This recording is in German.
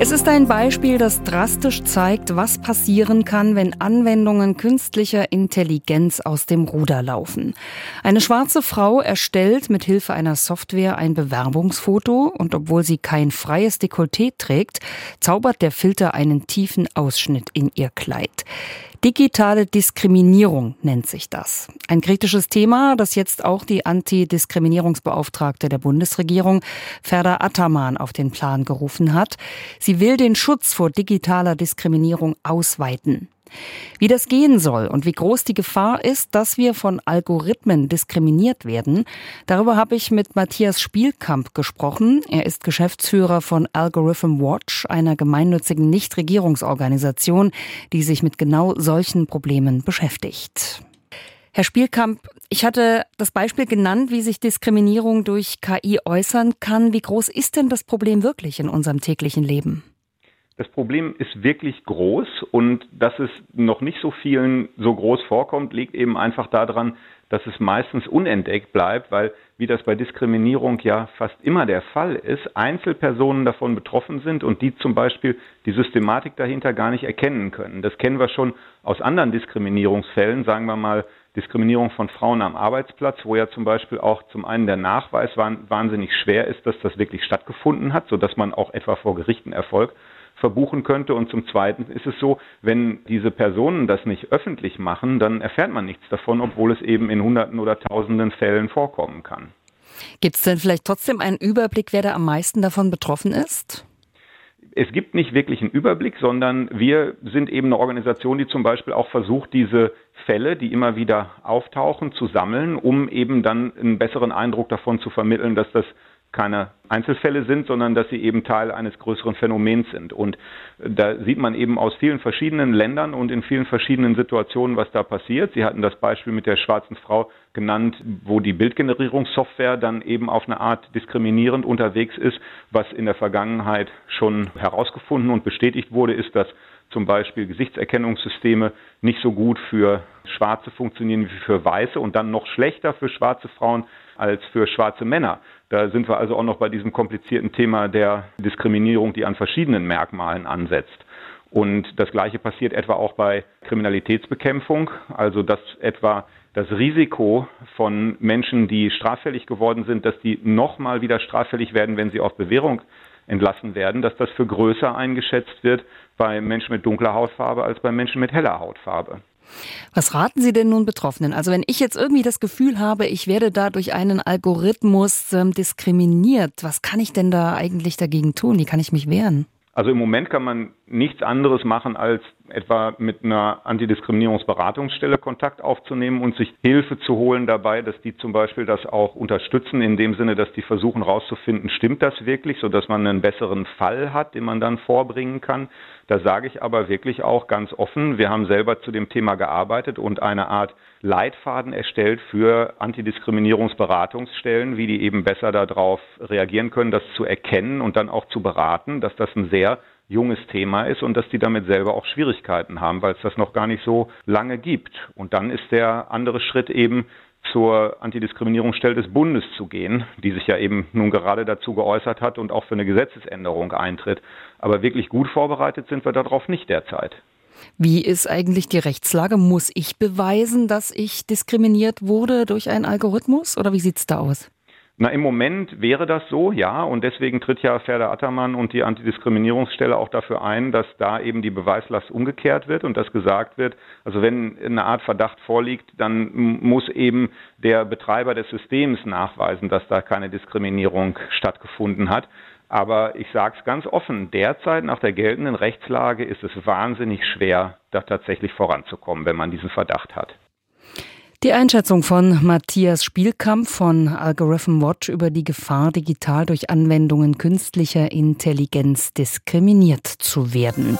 Es ist ein Beispiel, das drastisch zeigt, was passieren kann, wenn Anwendungen künstlicher Intelligenz aus dem Ruder laufen. Eine schwarze Frau erstellt mit Hilfe einer Software ein Bewerbungsfoto und obwohl sie kein freies Dekolleté trägt, zaubert der Filter einen tiefen Ausschnitt in ihr Kleid. Digitale Diskriminierung nennt sich das. Ein kritisches Thema, das jetzt auch die Antidiskriminierungsbeauftragte der Bundesregierung, Ferda Ataman, auf den Plan gerufen hat. Sie will den Schutz vor digitaler Diskriminierung ausweiten. Wie das gehen soll und wie groß die Gefahr ist, dass wir von Algorithmen diskriminiert werden, darüber habe ich mit Matthias Spielkamp gesprochen. Er ist Geschäftsführer von Algorithm Watch, einer gemeinnützigen Nichtregierungsorganisation, die sich mit genau solchen Problemen beschäftigt. Herr Spielkamp, ich hatte das Beispiel genannt, wie sich Diskriminierung durch KI äußern kann. Wie groß ist denn das Problem wirklich in unserem täglichen Leben? Das Problem ist wirklich groß und dass es noch nicht so vielen so groß vorkommt, liegt eben einfach daran, dass es meistens unentdeckt bleibt, weil, wie das bei Diskriminierung ja fast immer der Fall ist, Einzelpersonen davon betroffen sind und die zum Beispiel die Systematik dahinter gar nicht erkennen können. Das kennen wir schon aus anderen Diskriminierungsfällen, sagen wir mal Diskriminierung von Frauen am Arbeitsplatz, wo ja zum Beispiel auch zum einen der Nachweis wahnsinnig schwer ist, dass das wirklich stattgefunden hat, sodass man auch etwa vor Gerichten Erfolg verbuchen könnte. Und zum Zweiten ist es so, wenn diese Personen das nicht öffentlich machen, dann erfährt man nichts davon, obwohl es eben in Hunderten oder Tausenden Fällen vorkommen kann. Gibt es denn vielleicht trotzdem einen Überblick, wer da am meisten davon betroffen ist? es gibt nicht wirklich einen Überblick, sondern wir sind eben eine Organisation, die zum Beispiel auch versucht, diese Fälle, die immer wieder auftauchen, zu sammeln, um eben dann einen besseren Eindruck davon zu vermitteln, dass das keine Einzelfälle sind, sondern dass sie eben Teil eines größeren Phänomens sind. Und da sieht man eben aus vielen verschiedenen Ländern und in vielen verschiedenen Situationen, was da passiert. Sie hatten das Beispiel mit der schwarzen Frau genannt, wo die Bildgenerierungssoftware dann eben auf eine Art diskriminierend unterwegs ist. Was in der Vergangenheit schon herausgefunden und bestätigt wurde, ist, dass zum Beispiel Gesichtserkennungssysteme nicht so gut für Schwarze funktionieren wie für Weiße und dann noch schlechter für schwarze Frauen als für schwarze Männer. Da sind wir also auch noch bei diesem komplizierten Thema der Diskriminierung, die an verschiedenen Merkmalen ansetzt. Und das Gleiche passiert etwa auch bei Kriminalitätsbekämpfung, also dass etwa das Risiko von Menschen, die straffällig geworden sind, dass die nochmal wieder straffällig werden, wenn sie auf Bewährung entlassen werden, dass das für größer eingeschätzt wird bei Menschen mit dunkler Hautfarbe als bei Menschen mit heller Hautfarbe. Was raten Sie denn nun Betroffenen? Also wenn ich jetzt irgendwie das Gefühl habe, ich werde da durch einen Algorithmus ähm, diskriminiert, was kann ich denn da eigentlich dagegen tun? Wie kann ich mich wehren? Also im Moment kann man nichts anderes machen, als etwa mit einer Antidiskriminierungsberatungsstelle Kontakt aufzunehmen und sich Hilfe zu holen dabei, dass die zum Beispiel das auch unterstützen, in dem Sinne, dass die versuchen herauszufinden, stimmt das wirklich, sodass man einen besseren Fall hat, den man dann vorbringen kann. Da sage ich aber wirklich auch ganz offen, wir haben selber zu dem Thema gearbeitet und eine Art Leitfaden erstellt für Antidiskriminierungsberatungsstellen, wie die eben besser darauf reagieren können, das zu erkennen und dann auch zu beraten, dass das ein sehr junges Thema ist und dass die damit selber auch Schwierigkeiten haben, weil es das noch gar nicht so lange gibt. Und dann ist der andere Schritt eben, zur Antidiskriminierungsstelle des Bundes zu gehen, die sich ja eben nun gerade dazu geäußert hat und auch für eine Gesetzesänderung eintritt. Aber wirklich gut vorbereitet sind wir darauf nicht derzeit. Wie ist eigentlich die Rechtslage? Muss ich beweisen, dass ich diskriminiert wurde durch einen Algorithmus oder wie sieht es da aus? Na, im Moment wäre das so, ja, und deswegen tritt ja Ferda Attermann und die Antidiskriminierungsstelle auch dafür ein, dass da eben die Beweislast umgekehrt wird und dass gesagt wird, also wenn eine Art Verdacht vorliegt, dann muss eben der Betreiber des Systems nachweisen, dass da keine Diskriminierung stattgefunden hat. Aber ich sage es ganz offen, derzeit nach der geltenden Rechtslage ist es wahnsinnig schwer, da tatsächlich voranzukommen, wenn man diesen Verdacht hat. Die Einschätzung von Matthias Spielkamp von Algorithm Watch über die Gefahr, digital durch Anwendungen künstlicher Intelligenz diskriminiert zu werden.